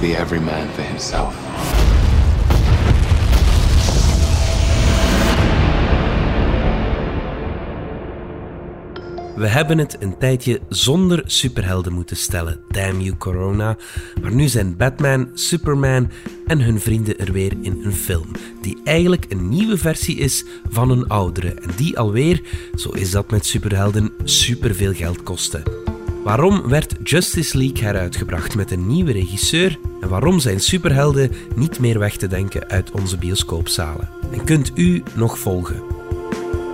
be every man for himself. We hebben het een tijdje zonder superhelden moeten stellen, damn you corona. Maar nu zijn Batman, Superman en hun vrienden er weer in een film. Die eigenlijk een nieuwe versie is van een oudere. En die alweer, zo is dat met superhelden, superveel geld kostte. Waarom werd Justice League heruitgebracht met een nieuwe regisseur? En waarom zijn superhelden niet meer weg te denken uit onze bioscoopzalen? En kunt u nog volgen?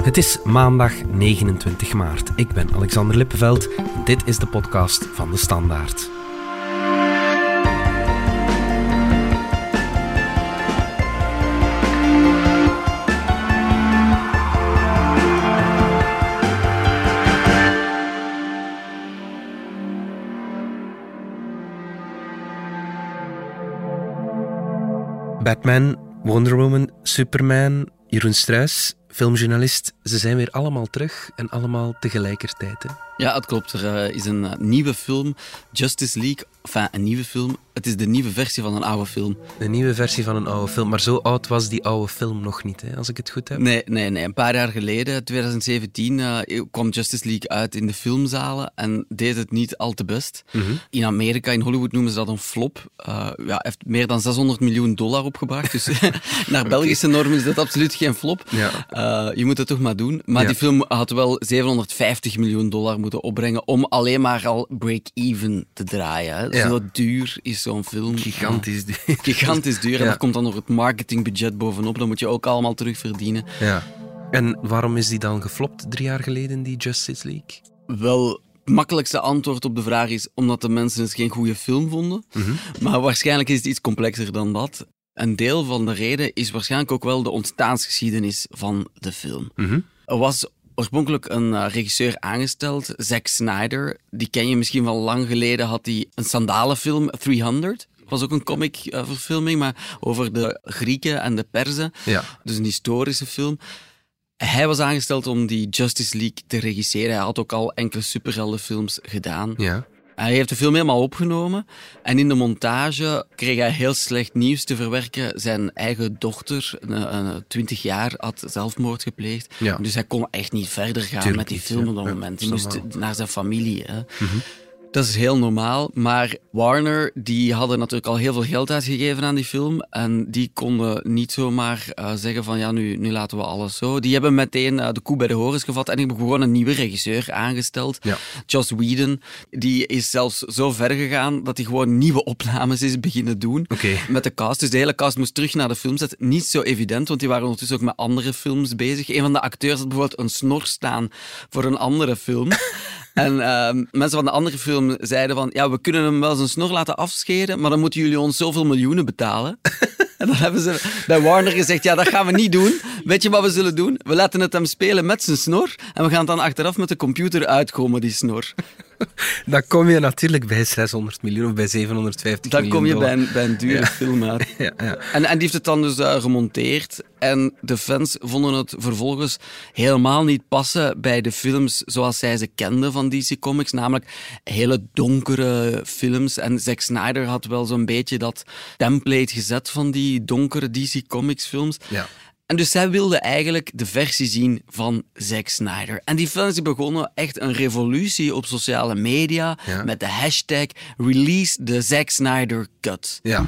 Het is maandag 29 maart. Ik ben Alexander Lippenveld en dit is de podcast van de Standaard. Batman, Wonder Woman, Superman, Jeroen Struis, filmjournalist. Ze zijn weer allemaal terug en allemaal tegelijkertijd. Ja, het klopt. Er eh, is een eh, nieuwe film, Justice League. Enfin, een nieuwe film. Het is de nieuwe versie van een oude film. Een nieuwe versie van een oude film. Maar zo oud was die oude film nog niet, hè, als ik het goed heb. Nee, nee, nee. Een paar jaar geleden, 2017, uh, eh, kwam Justice League uit in de filmzalen en deed het niet al te best. Mhm. In Amerika, in Hollywood noemen ze dat een flop. Uh, ja, heeft meer dan 600 miljoen dollar opgebracht. Dus naar Belgische normen is dat absoluut geen flop. Ja. Uh, je moet het toch maar doen. Maar Ja. die film had wel 750 miljoen dollar moeten opbrengen om alleen maar al break-even te draaien. Hè. Ja. Zo duur is zo'n film. Gigantisch duur. Gigantisch duur. En daar komt dan nog het marketingbudget bovenop. Dat moet je ook allemaal terugverdienen. Ja. En waarom is die dan geflopt drie jaar geleden, die Justice League? Wel, het makkelijkste antwoord op de vraag is omdat de mensen het geen goede film vonden. Mhm. Maar waarschijnlijk is het iets complexer dan dat. Een deel van de reden is waarschijnlijk ook wel de ontstaansgeschiedenis van de film. Mhm. Er was oorspronkelijk een eh, regisseur aangesteld, Zack Snyder. Die ken je misschien van lang geleden, had hij een sandalenfilm, 300. was ook een comic-verfilming, maar over de Grieken en de Perzen. Ja. Dus een historische film. Hij was aangesteld om die Justice League te regisseren. Hij had ook al enkele superheldenfilms gedaan. Ja. Hij heeft de film helemaal opgenomen. En in de montage kreeg hij heel slecht nieuws te verwerken. Zijn eigen dochter, 20 jaar, had zelfmoord gepleegd. Ja. Dus hij kon echt niet verder gaan Tuurlijk met die film op dat moment. Hij moest naar zijn familie. Hè. Mhm. Dat is heel normaal. Maar Warner die hadden natuurlijk al heel veel geld uitgegeven aan die film. En die konden niet zomaar eh, zeggen van ja, nu, nu laten we alles zo. Die hebben meteen eh, de koe bij de horens gevat en hebben gewoon een nieuwe regisseur aangesteld. Ja. Joss Whedon. Die is zelfs zo ver gegaan dat hij gewoon nieuwe opnames is beginnen doen. Oké. Met de cast. Dus de hele cast moest terug naar de filmset. Niet zo evident, want die waren ondertussen ook met andere films bezig. Een van de acteurs had bijvoorbeeld een snor staan voor een andere film. En ehm, mensen van de andere film zeiden van, ja, we kunnen hem wel zijn snor laten afscheren, maar dan moeten jullie ons zoveel miljoenen betalen. En dan hebben ze bij Warner gezegd, ja, dat gaan we niet doen. Weet je wat we zullen doen? We laten het hem spelen met zijn snor en we gaan dan achteraf met de computer uitkomen, die snor. Dan kom je natuurlijk bij 600 miljoen of bij 750 Dan miljoen kom je bij een, bij een dure Ja. film uit. Ja, ja. En, en die heeft het dan dus eh, gemonteerd. En de fans vonden het vervolgens helemaal niet passen bij de films zoals zij ze kenden van DC Comics. Namelijk hele donkere films. En Zack Snyder had wel zo'n beetje dat template gezet van die donkere DC Comics films. Ja. En dus zij wilden eigenlijk de versie zien van Zack Snyder. En die fans die begonnen echt een revolutie op sociale media Ja. met de hashtag Release the Zack Snyder Cut. Ja.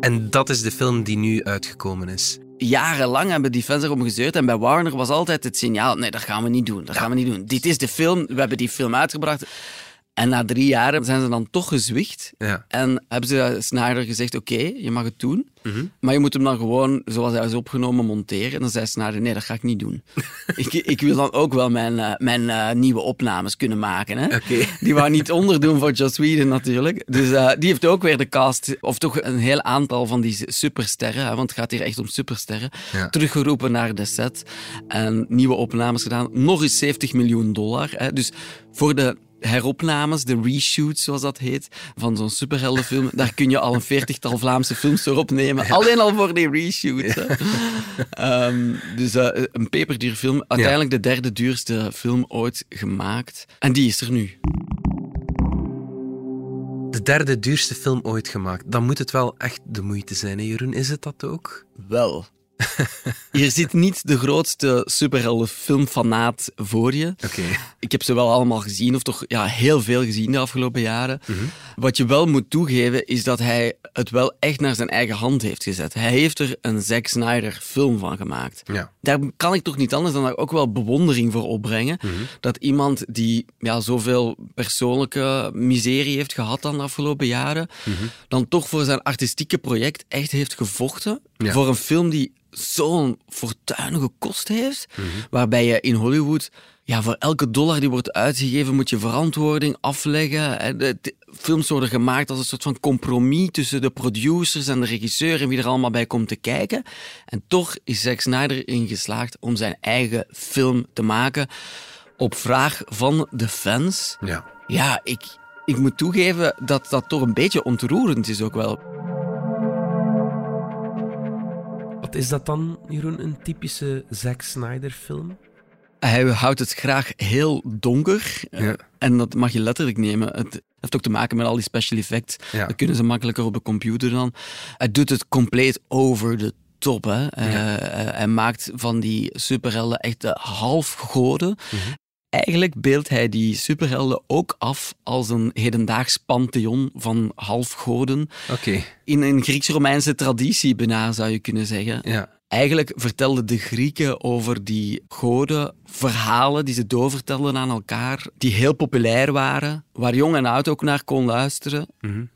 En dat is de film die nu uitgekomen is. jarenlang hebben die fans erom gezeurd. En bij Warner was altijd het signaal: nee, dat gaan we niet doen. Dat gaan we niet doen. Dit is de film. We hebben die film uitgebracht. En na drie jaar zijn ze dan toch gezwicht. Ja. En hebben ze Snyder gezegd: oké, je mag het doen. Mhm. Maar je moet hem dan gewoon, zoals hij is opgenomen, monteren. En dan zei Snyder: nee, dat ga ik niet doen. ik, ik wil dan ook wel mijn, eh, mijn eh, nieuwe opnames kunnen maken. Hè? Die wou niet onderdoen voor Joss Whedon natuurlijk. Dus eh, die heeft ook weer de cast, of toch een heel aantal van die supersterren, hè, want het gaat hier echt om supersterren, Ja. teruggeroepen naar de set. En nieuwe opnames gedaan. Nog eens 70 miljoen dollar. Hè. Dus voor de heropnames, de reshoots zoals dat heet, van zo'n superheldenfilm, daar kun je al een veertigtal Vlaamse films voor opnemen. Alleen al voor die reshoots. Ehm, dus eh, een peperduur film. Uiteindelijk de derde duurste film ooit gemaakt. En die is er nu. De De derde duurste film ooit gemaakt. Dan moet het wel echt de moeite zijn, hè, Jeroen? Is het dat ook? Wel. Hier zit niet de grootste superheldenfilmfanaat voor je. Oké. Ik heb ze wel allemaal gezien, of toch ja, heel veel gezien de afgelopen jaren. Wat je wel moet toegeven, is dat hij het wel echt naar zijn eigen hand heeft gezet. Hij heeft er een Zack Snyder film van gemaakt. Ja. Daar kan ik toch niet anders dan daar ook wel bewondering voor opbrengen. Dat iemand die ja, zoveel persoonlijke miserie heeft gehad dan de afgelopen jaren, dan toch voor zijn artistieke project echt heeft gevochten. Ja. Voor een film die zo'n fortuinige kost heeft, waarbij je in Hollywood ja, voor elke dollar die wordt uitgegeven moet je verantwoording afleggen. De, de films worden gemaakt als een soort van compromis tussen de producers en de regisseur en wie er allemaal bij komt te kijken. En toch is Zack Snyder erin geslaagd om zijn eigen film te maken op vraag van de fans. Ja. Ja, ik, ik moet toegeven dat dat toch een beetje ontroerend is ook wel. Is dat dan, Jeroen? Een typische Zack Snyder film? Hij houdt het graag heel donker. Ja. En dat mag je letterlijk nemen. Het heeft ook te maken met al die special effects. Ja. Dat kunnen ze makkelijker op de computer dan. Hij doet het compleet over de top. Hè. Eh, eh, hij maakt van die superhelden echt de halfgoden. Eigenlijk beeldt hij die superhelden ook af als een hedendaags pantheon van halfgoden. Oké. In een Grieks-Romeinse traditie bijna, zou je kunnen zeggen. Ja. Eigenlijk vertelden de Grieken over die goden verhalen die ze doorvertelden aan elkaar, die heel populair waren, waar jong en oud ook naar kon luisteren.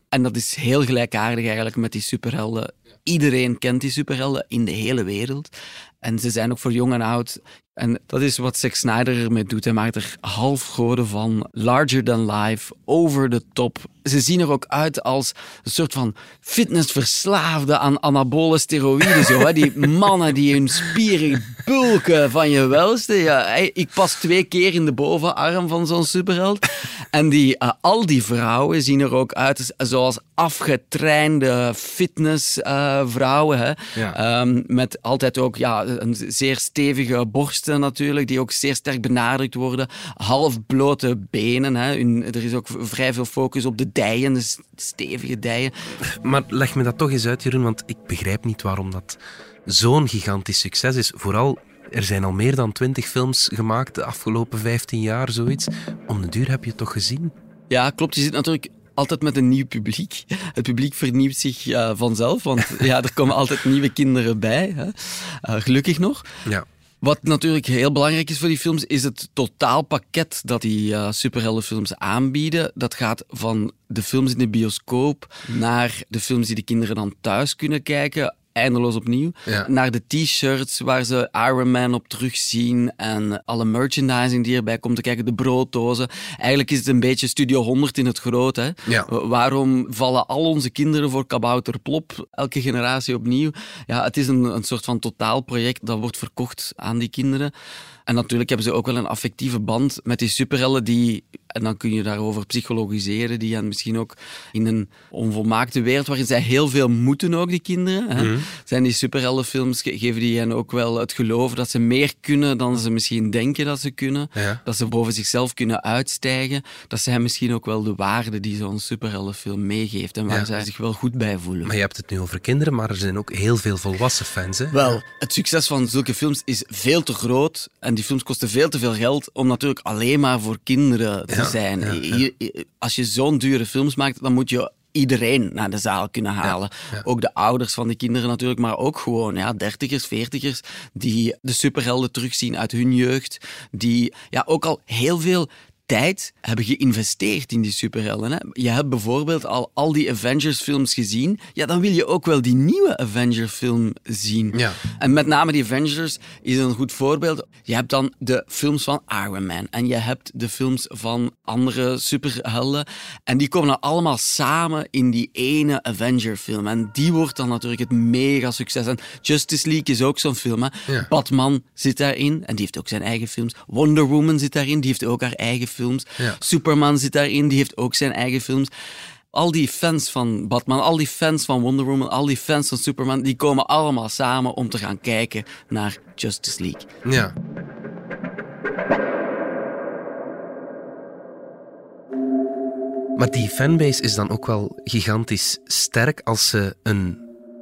En dat is heel gelijkaardig eigenlijk met die superhelden. Iedereen kent die superhelden in de hele wereld. En ze zijn ook voor jong en oud. En dat is wat Zack Snyder ermee doet. Hij maakt er halfgoden van, larger than life, over de top. Ze zien er ook uit als een soort van fitnessverslaafde aan anabole steroïden. Zo, hè? Die mannen die hun spieren bulken van je welste. Ja, ik pas twee keer in de bovenarm van zo'n superheld. En die, eh, al die vrouwen zien er ook uit als- zoals afgetrainde fitnessvrouwen. Ja. Ehm, met altijd ook ja, een zeer stevige borsten natuurlijk, die ook zeer sterk benadrukt worden. Halfblote benen. Hè. Er is ook vrij veel focus op de dijen, de stevige dijen. Maar leg me dat toch eens uit, Jeroen, want ik begrijp niet waarom dat zo'n gigantisch succes is. Vooral, er zijn al meer dan twintig films gemaakt de afgelopen 15 jaar, zoiets. Om de duur heb je het toch gezien? Ja, klopt. Je zit natuurlijk altijd met een nieuw publiek. Het publiek vernieuwt zich eh, vanzelf, want ja, er komen altijd nieuwe kinderen bij. Hè. Eh, gelukkig nog. Ja. Wat natuurlijk heel belangrijk is voor die films, is het totaalpakket dat die eh, superheldenfilms aanbieden. Dat gaat van de films in de bioscoop naar de films die de kinderen dan thuis kunnen kijken. Eindeloos opnieuw. Ja. Naar de t-shirts waar ze Iron Man op terugzien. En alle merchandising die erbij komt te kijken. De brooddozen. Eigenlijk is het een beetje Studio 100 in het groot. Hè? Ja. Waarom vallen al onze kinderen voor kabouter plop? Elke generatie opnieuw. Ja, het is een, een soort van totaalproject dat wordt verkocht aan die kinderen. En natuurlijk hebben ze ook wel een affectieve band met die superhelden die, en dan kun je daarover psychologiseren, die en misschien ook in een onvolmaakte wereld waarin zij heel veel moeten ook, die kinderen. Hè? Zijn die superheldenfilms, ge- geven die hen ook wel het geloof dat ze meer kunnen dan ze misschien denken dat ze kunnen. Ja. Dat ze boven zichzelf kunnen uitstijgen. Dat zijn misschien ook wel de waarden die zo'n superheldenfilm meegeeft en waar Ja. zij zich wel goed bij voelen. Maar je hebt het nu over kinderen, maar er zijn ook heel veel volwassen fans, hè? Wel, het succes van zulke films is veel te groot en die films kosten veel te veel geld om natuurlijk alleen maar voor kinderen te Ja, zijn. Als je zo'n dure films maakt, dan moet je iedereen naar de zaal kunnen halen. ja. Ook de ouders van die kinderen natuurlijk, maar ook gewoon ja, dertigers, veertigers die de superhelden terugzien uit hun jeugd, die ja, ook al heel veel tijd hebben geïnvesteerd in die superhelden. Hè? Je hebt bijvoorbeeld al al die Avengers-films gezien. Ja, dan wil je ook wel die nieuwe Avenger-film zien. Ja. En met name die Avengers is een goed voorbeeld. Je hebt dan de films van Iron Man en je hebt de films van andere superhelden. En die komen dan allemaal samen in die ene Avenger-film. En die wordt dan natuurlijk het mega succes. En Justice League is ook zo'n film. Hè? Ja. Batman zit daarin en die heeft ook zijn eigen films. Wonder Woman zit daarin, die heeft ook haar eigen films. Ja. Superman zit daarin, die heeft ook zijn eigen films. Al die fans van Batman, al die fans van Wonder Woman, al die fans van Superman, die komen allemaal samen om te gaan kijken naar Justice League. Ja. Maar die fanbase is dan ook wel gigantisch sterk als ze een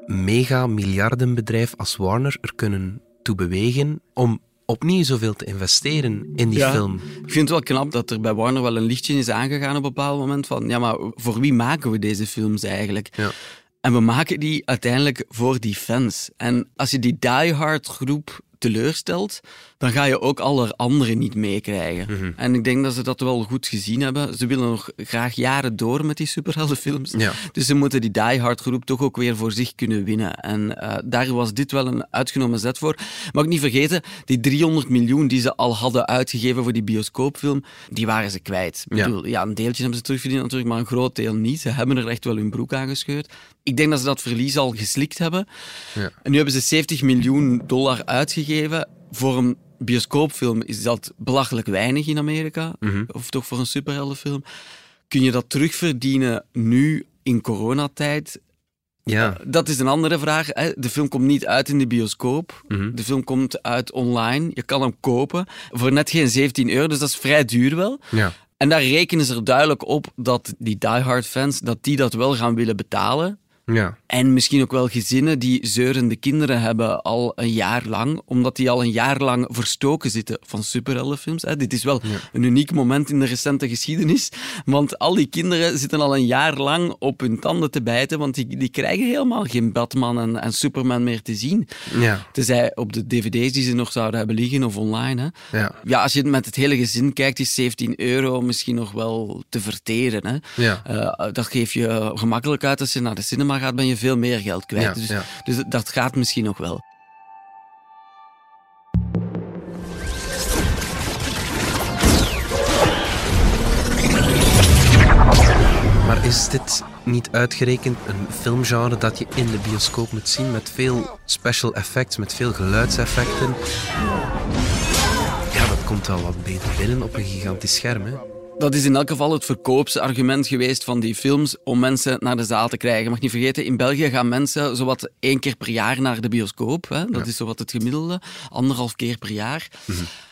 mega-miljardenbedrijf als Warner er kunnen toe bewegen om opnieuw zoveel te investeren in die Ja. film. Ik vind het wel knap dat er bij Warner wel een lichtje is aangegaan op een bepaald moment van, ja, maar voor wie maken we deze films eigenlijk? Ja. En we maken die uiteindelijk voor die fans. En als je die diehard groep teleurstelt, dan ga je ook alle anderen niet meekrijgen. En ik denk dat ze dat wel goed gezien hebben. Ze willen nog graag jaren door met die superheldenfilms. Ja. Dus ze moeten die diehard groep toch ook weer voor zich kunnen winnen. En eh, daar was dit wel een uitgenomen zet voor. Mag ik niet vergeten, die 300 miljoen die ze al hadden uitgegeven voor die bioscoopfilm, die waren ze kwijt. Ik Ja. bedoel, ja, een deeltje hebben ze terugverdiend natuurlijk, maar een groot deel niet. Ze hebben er echt wel hun broek aan gescheurd. Ik denk dat ze dat verlies al geslikt hebben. Ja. En nu hebben ze 70 miljoen dollar uitgegeven. Voor een bioscoopfilm is dat belachelijk weinig in Amerika. Of toch voor een superheldenfilm. Kun je dat terugverdienen nu in coronatijd? Ja, Dat is een andere vraag. hè. De film komt niet uit in de bioscoop. Mhm. De film komt uit online. Je kan hem kopen voor net geen 17 euro, dus dat is vrij duur wel. ja. En daar rekenen ze er duidelijk op dat die diehard fans dat die dat wel gaan willen betalen. Ja. En misschien ook wel gezinnen die zeurende kinderen hebben al een jaar lang, omdat die al een jaar lang verstoken zitten van superheldenfilms. Dit is wel een uniek moment in de recente geschiedenis, want al die kinderen zitten al een jaar lang op hun tanden te bijten, want die, die krijgen helemaal geen Batman en, en Superman meer te zien. ja. Tenzij op de dvd's die ze nog zouden hebben liggen of online. Hè. Ja. Ja, als je het met het hele gezin kijkt, is 17 euro misschien nog wel te verteren. Hè. Ja. Eh, dat geef je gemakkelijk uit als je naar de cinema gaat, ben je veel meer geld kwijt. Dus, dus dat gaat misschien nog wel. Maar is dit niet uitgerekend een filmgenre dat je in de bioscoop moet zien met veel special effects, met veel geluidseffecten? Ja, dat komt wel wat beter binnen op een gigantisch scherm. Hè? Dat is in elk geval het verkoopsargument geweest van die films om mensen naar de zaal te krijgen. Mag niet vergeten, in België gaan mensen zowat één keer per jaar naar de bioscoop. Hè? Dat is zowat het gemiddelde, anderhalf keer per jaar.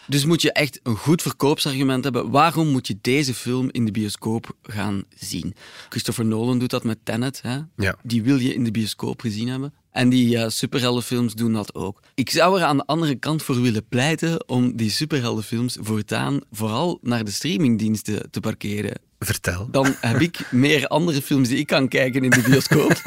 Dus moet je echt een goed verkoopsargument hebben. Waarom moet je deze film in de bioscoop gaan zien? Christopher Nolan doet dat met Tenet. Hè? Ja. Die wil je in de bioscoop gezien hebben. En die eh, superheldenfilms doen dat ook. Ik zou er aan de andere kant voor willen pleiten om die superheldenfilms voortaan vooral naar de streamingdiensten te parkeren. Vertel. Dan heb ik meer andere films die ik kan kijken in de bioscoop.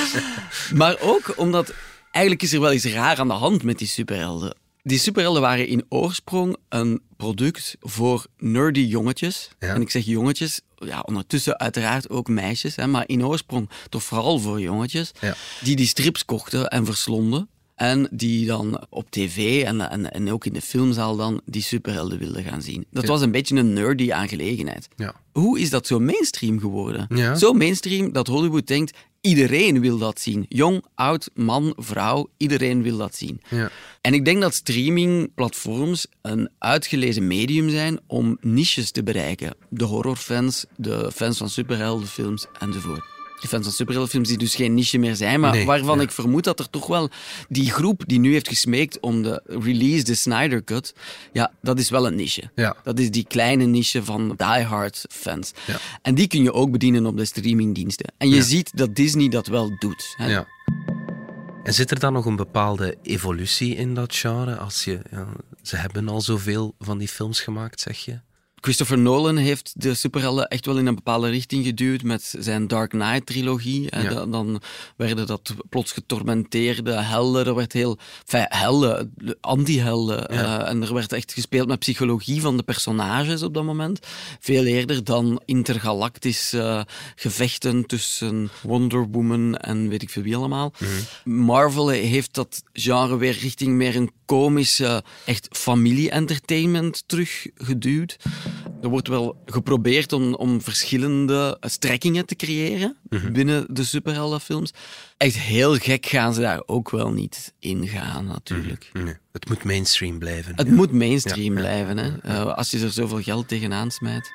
maar ook omdat eigenlijk is er wel iets raar aan de hand met die superhelden. Die superhelden waren in oorsprong een product voor nerdy jongetjes. Ja. En ik zeg jongetjes, ja, ondertussen uiteraard ook meisjes, hè, maar in oorsprong toch vooral voor jongetjes. Ja. Die die strips kochten en verslonden. En die dan op tv en, en, en ook in de filmzaal dan die superhelden wilden gaan zien. Dat was een beetje een nerdy aangelegenheid. Ja. Hoe is dat zo mainstream geworden? Ja. Zo mainstream dat Hollywood denkt, iedereen wil dat zien. Jong, oud, man, vrouw, iedereen wil dat zien. Ja. En ik denk dat streamingplatforms een uitgelezen medium zijn om niches te bereiken. De horrorfans, de fans van superheldenfilms enzovoort. De fans van superheldenfilms die dus geen niche meer zijn, maar Nee, waarvan ja. ik vermoed dat er toch wel die groep die nu heeft gesmeekt om de release, de Snyder Cut, ja, dat is wel een niche. Ja. Dat is die kleine niche van diehard fans. Ja. En die kun je ook bedienen op de streamingdiensten. En je ziet dat Disney dat wel doet. Hè. Ja. En zit er dan nog een bepaalde evolutie in dat genre? Als je, ja, ze hebben al zoveel van die films gemaakt, zeg je? Christopher Nolan heeft de superhelden echt wel in een bepaalde richting geduwd met zijn Dark Knight-trilogie. Ja. Dan, dan werden dat plots getormenteerde helden. Er werd heel... Enfin, helden, anti-helden. Ja. eh, en er werd echt gespeeld met psychologie van de personages op dat moment. Veel eerder dan intergalactische gevechten tussen Wonder Woman en weet ik veel wie allemaal. Marvel heeft dat genre weer richting meer een komische, echt familie-entertainment teruggeduwd. Er wordt wel geprobeerd om, om verschillende strekkingen te creëren binnen de superheldenfilms. Echt heel gek gaan ze daar ook wel niet in gaan, natuurlijk. Nee, het moet mainstream blijven. Het ja. moet mainstream Ja, blijven, hè? Eh, als je er zoveel geld tegenaan smijt.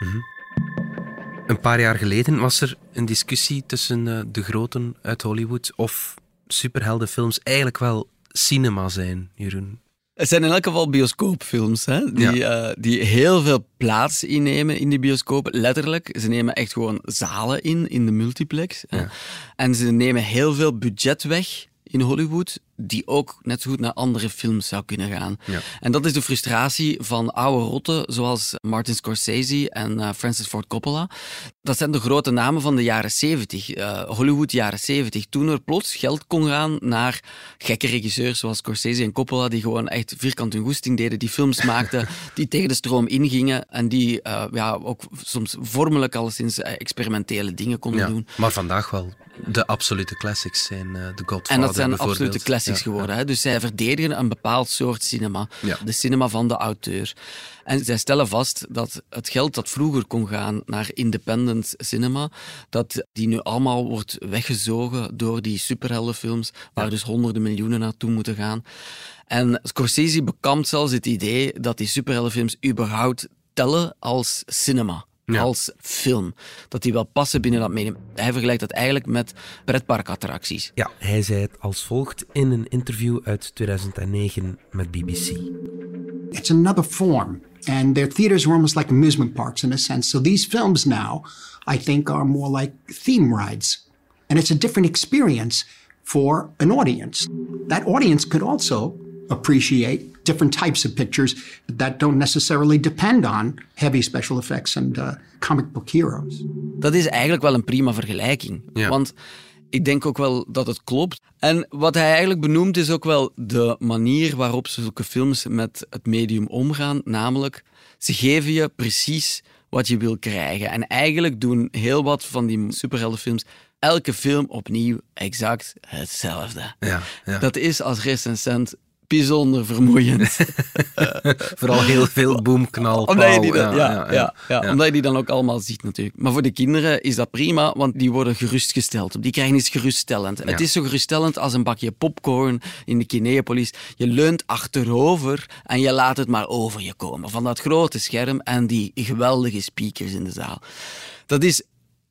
Een paar jaar geleden was er een discussie tussen eh, de groten uit Hollywood of superheldenfilms eigenlijk wel cinema zijn, Jeroen. Het zijn in elk geval bioscoopfilms, hè? Die, eh, die heel veel plaats innemen in die bioscoop. Letterlijk, ze nemen echt gewoon zalen in, in de multiplex. Hè? En ze nemen heel veel budget weg in Hollywood die ook net zo goed naar andere films zou kunnen gaan. Ja. En dat is de frustratie van oude rotten zoals Martin Scorsese en uh, Francis Ford Coppola. Dat zijn de grote namen van de jaren 70, uh, eh, Hollywood jaren 70. Toen er plots geld kon gaan naar gekke regisseurs zoals Scorsese en Coppola, die gewoon echt vierkant hun goesting deden, die films maakten, die tegen de stroom ingingen en die uh, ja, ook soms vormelijk alleszins experimentele dingen konden ja, doen. Maar vandaag wel de absolute classics zijn de Godfather En dat zijn absolute classics geworden. Hè? Dus zij verdedigen een bepaald soort cinema. De cinema van de auteur. En zij stellen vast dat het geld dat vroeger kon gaan naar independent cinema, dat die nu allemaal wordt weggezogen door die superheldenfilms, waar dus honderden miljoenen naartoe moeten gaan. En Scorsese bekampt zelfs het idee dat die superheldenfilms überhaupt tellen als cinema als film. Dat die wel passen binnen dat medium. Hij vergelijkt dat eigenlijk met pretparkattracties. Ja, hij zei het als volgt in een interview uit 2009 met BBC. It's another form. And their theaters are almost like amusement parks in a sense. So these films now, I think, are more like theme rides. And it's a different experience for an audience. That audience could also appreciate different types of pictures that don't necessarily depend on heavy special effects and uh, comic book heroes. Dat is eigenlijk wel een prima vergelijking. Want ik denk ook wel dat het klopt. En wat hij eigenlijk benoemt is ook wel de manier waarop zulke films met het medium omgaan. Namelijk, ze geven je precies wat je wil krijgen. En eigenlijk doen heel wat van die superheldenfilms elke film opnieuw exact hetzelfde. Ja, ja. Dat is als recensent bijzonder vermoeiend. Vooral heel veel boomknal. Omdat je, die dan, ja, ja, ja, omdat je die dan ook allemaal ziet natuurlijk. Maar voor de kinderen is dat prima, want die worden gerustgesteld. Die krijgen iets geruststellend. Het is zo geruststellend als een bakje popcorn in de Kinepolis. Je leunt achterover en je laat het maar over je komen. Van dat grote scherm en die geweldige speakers in de zaal. Dat is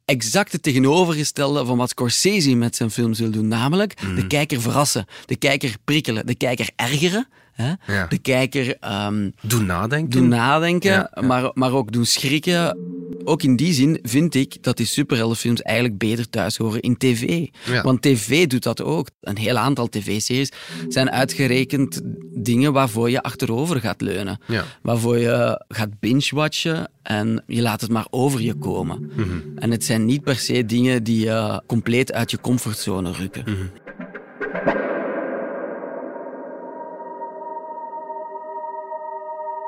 exact het tegenovergestelde van wat Scorsese met zijn films wil doen. Namelijk de mhm. kijker verrassen, de kijker prikkelen, de kijker ergeren. Hè? De kijker... Um, doen nadenken. Doen nadenken, Maar, maar ook doen schrikken. Ook in die zin vind ik dat die superheldenfilms eigenlijk beter thuis horen in tv. Want tv doet dat ook. Een heel aantal tv-series zijn uitgerekend dingen waarvoor je achterover gaat leunen. Waarvoor je gaat binge-watchen en je laat het maar over je komen. Mhm. En het zijn niet per se dingen die je compleet uit je comfortzone rukken. Mhm.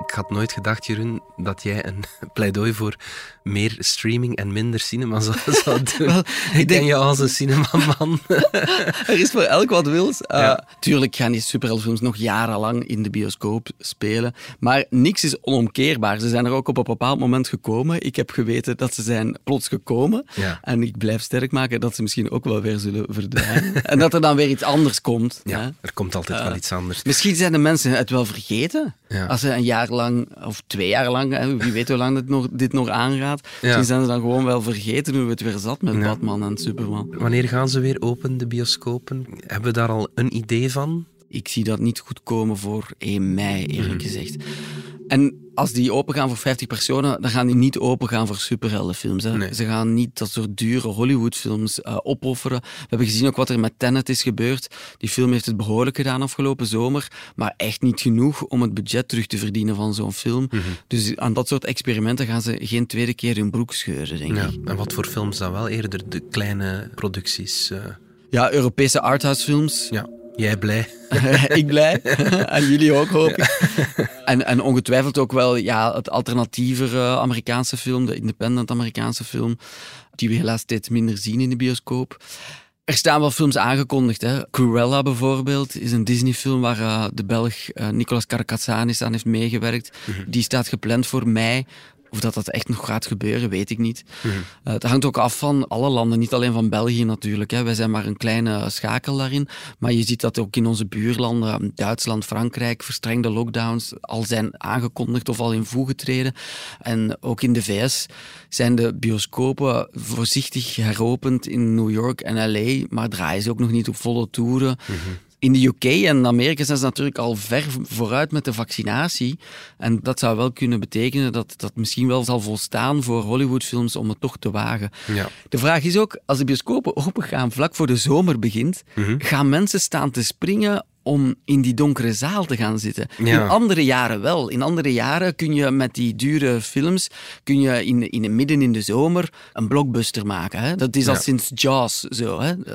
Ik had nooit gedacht, Jeroen, dat jij een pleidooi voor meer streaming en minder cinema zou, zou doen. Wel, ik denk je als een cinemaman. er is voor elk wat wils. Uh, Tuurlijk gaan die superheldenfilms nog jarenlang in de bioscoop spelen. Maar niks is onomkeerbaar. Ze zijn er ook op een bepaald moment gekomen. Ik heb geweten dat ze zijn plots gekomen. En ik blijf sterk maken dat ze misschien ook wel weer zullen verdwijnen. en dat er dan weer iets anders komt. Ja, er komt altijd wel iets anders. Misschien zijn de mensen het wel vergeten. Als ze een jaar lang, of twee jaar lang, wie weet hoe lang dit nog, dit nog aangaat, misschien zijn ze dan gewoon wel vergeten hoe we het weer zat met Batman en Superman. Wanneer gaan ze weer open, de bioscopen? Hebben we daar al een idee van? Ik zie dat niet goed komen voor 1 mei, eerlijk mhm. gezegd. En als die open gaan voor 50 personen, dan gaan die niet open gaan voor superheldenfilms. Hè. Ze gaan niet dat soort dure Hollywoodfilms uh, opofferen. We hebben gezien ook wat er met Tenet is gebeurd. Die film heeft het behoorlijk gedaan afgelopen zomer, maar echt niet genoeg om het budget terug te verdienen van zo'n film. Mhm. Dus aan dat soort experimenten gaan ze geen tweede keer hun broek scheuren, denk ja. ik. En wat voor films dan wel? Eerder de kleine producties? Uh... Ja, Europese arthouse-films. Ja. Jij blij? ik blij. en jullie ook, hoop ik. en, en ongetwijfeld ook wel ja, het alternatievere Amerikaanse film, de independent Amerikaanse film, die we helaas steeds minder zien in de bioscoop. Er staan wel films aangekondigd. Hè. Cruella bijvoorbeeld is een Disney-film waar uh, de Belg uh, Nicolas Carcassanis aan heeft meegewerkt. Mhm. Die staat gepland voor mei. Of dat dat echt nog gaat gebeuren, weet ik niet. Eh, het hangt ook af van alle landen, niet alleen van België natuurlijk. Hè. Wij zijn maar een kleine schakel daarin. Maar je ziet dat ook in onze buurlanden, Duitsland, Frankrijk, verstrengde lockdowns al zijn aangekondigd of al in voege treden. En ook in de VS zijn de bioscopen voorzichtig heropend in New York en LA, maar draaien ze ook nog niet op volle toeren. Mhm. In de UK en Amerika zijn ze natuurlijk al ver vooruit met de vaccinatie. En dat zou wel kunnen betekenen dat dat misschien wel zal volstaan voor Hollywoodfilms om het toch te wagen. Ja. De vraag is ook, als de bioscopen opengaan vlak voor de zomer begint, gaan mensen staan te springen om in die donkere zaal te gaan zitten. Ja. In andere jaren wel. In andere jaren kun je met die dure films kun je in, in, midden in de zomer een blockbuster maken. Hè? Dat is al Ja. sinds Jaws zo. Hè? Eh,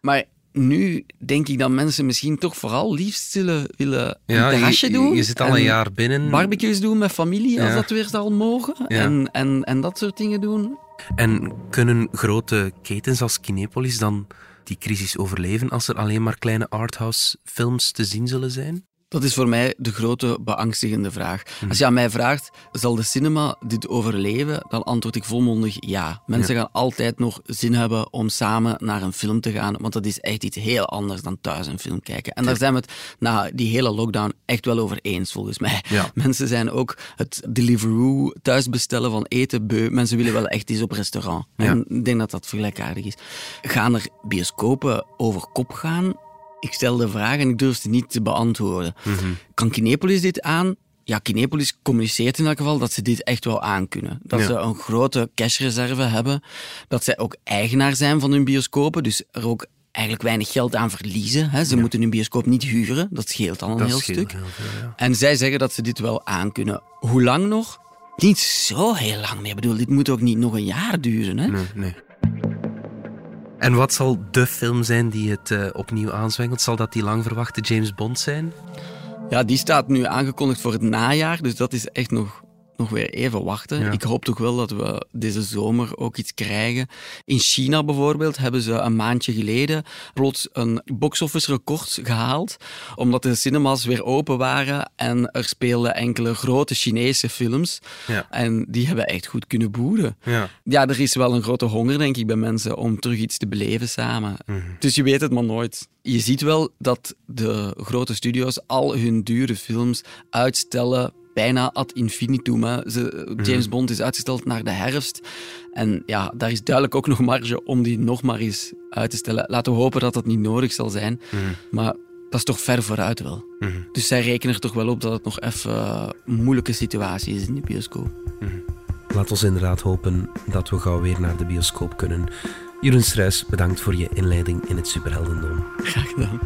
Maar nu denk ik dat mensen misschien toch vooral liefst zullen willen een Ja, terrasje je, doen. je zit al een en jaar binnen. Barbecues doen met familie, als dat weer zal mogen. Ja. En, en, en dat soort dingen doen. En kunnen grote ketens als Kinepolis dan die crisis overleven als er alleen maar kleine arthouse films te zien zullen zijn? Dat is voor mij de grote beangstigende vraag. Mhm. Als je aan mij vraagt, zal de cinema dit overleven? Dan antwoord ik volmondig ja. Mensen gaan altijd nog zin hebben om samen naar een film te gaan, want dat is echt iets heel anders dan thuis een film kijken. En daar zijn we het na die hele lockdown echt wel over eens, volgens mij. Ja. Mensen zijn ook het Deliveroo thuis bestellen van eten beu. Mensen willen wel echt eens op restaurant. Ja. En ik denk dat dat vergelijkaardig is. Gaan er bioscopen over kop gaan? Ik stel de vraag en ik durf ze niet te beantwoorden. Kan Kinepolis dit aan? Ja, Kinepolis communiceert in elk geval dat ze dit echt wel aankunnen. Dat Ja. ze een grote cashreserve hebben. Dat zij ook eigenaar zijn van hun bioscopen. Dus er ook eigenlijk weinig geld aan verliezen. Hè. Ze moeten hun bioscoop niet huren. Dat scheelt al een Dat heel stuk. heel veel, ja. En zij zeggen dat ze dit wel aankunnen. Hoe lang nog? Niet zo heel lang meer. Ik bedoel, dit moet ook niet nog een jaar duren. Hè? Nee, nee. En wat zal de film zijn die het eh, opnieuw aanzwengelt? Zal dat die lang verwachte James Bond zijn? Ja, die staat nu aangekondigd voor het najaar, dus dat is echt nog, nog weer even wachten. Ja. Ik hoop toch wel dat we deze zomer ook iets krijgen. In China bijvoorbeeld hebben ze een maandje geleden plots een box-office record gehaald, omdat de cinemas weer open waren en er speelden enkele grote Chinese films. Ja. En die hebben echt goed kunnen boeren. Ja. Ja, er is wel een grote honger, denk ik, bij mensen om terug iets te beleven samen. Dus je weet het maar nooit. Je ziet wel dat de grote studio's al hun dure films uitstellen bijna ad infinitum. Hè. Ze, James Bond is uitgesteld naar de herfst. En ja, daar is duidelijk ook nog marge om die nog maar eens uit te stellen. Laten we hopen dat dat niet nodig zal zijn. Maar dat is toch ver vooruit wel. Dus zij rekenen er toch wel op dat het nog even eh, een moeilijke situatie is in de bioscoop. Laat ons inderdaad hopen dat we gauw weer naar de bioscoop kunnen. Jeroen Struijs, bedankt voor je inleiding in het superheldendom. Graag gedaan.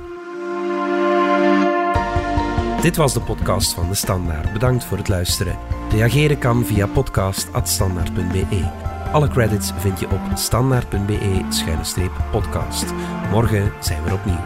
Dit was de podcast van De Standaard. Bedankt voor het luisteren. Reageren kan via podcast.standaard.be. Alle credits vind je op standaard.be-podcast. Morgen zijn we opnieuw.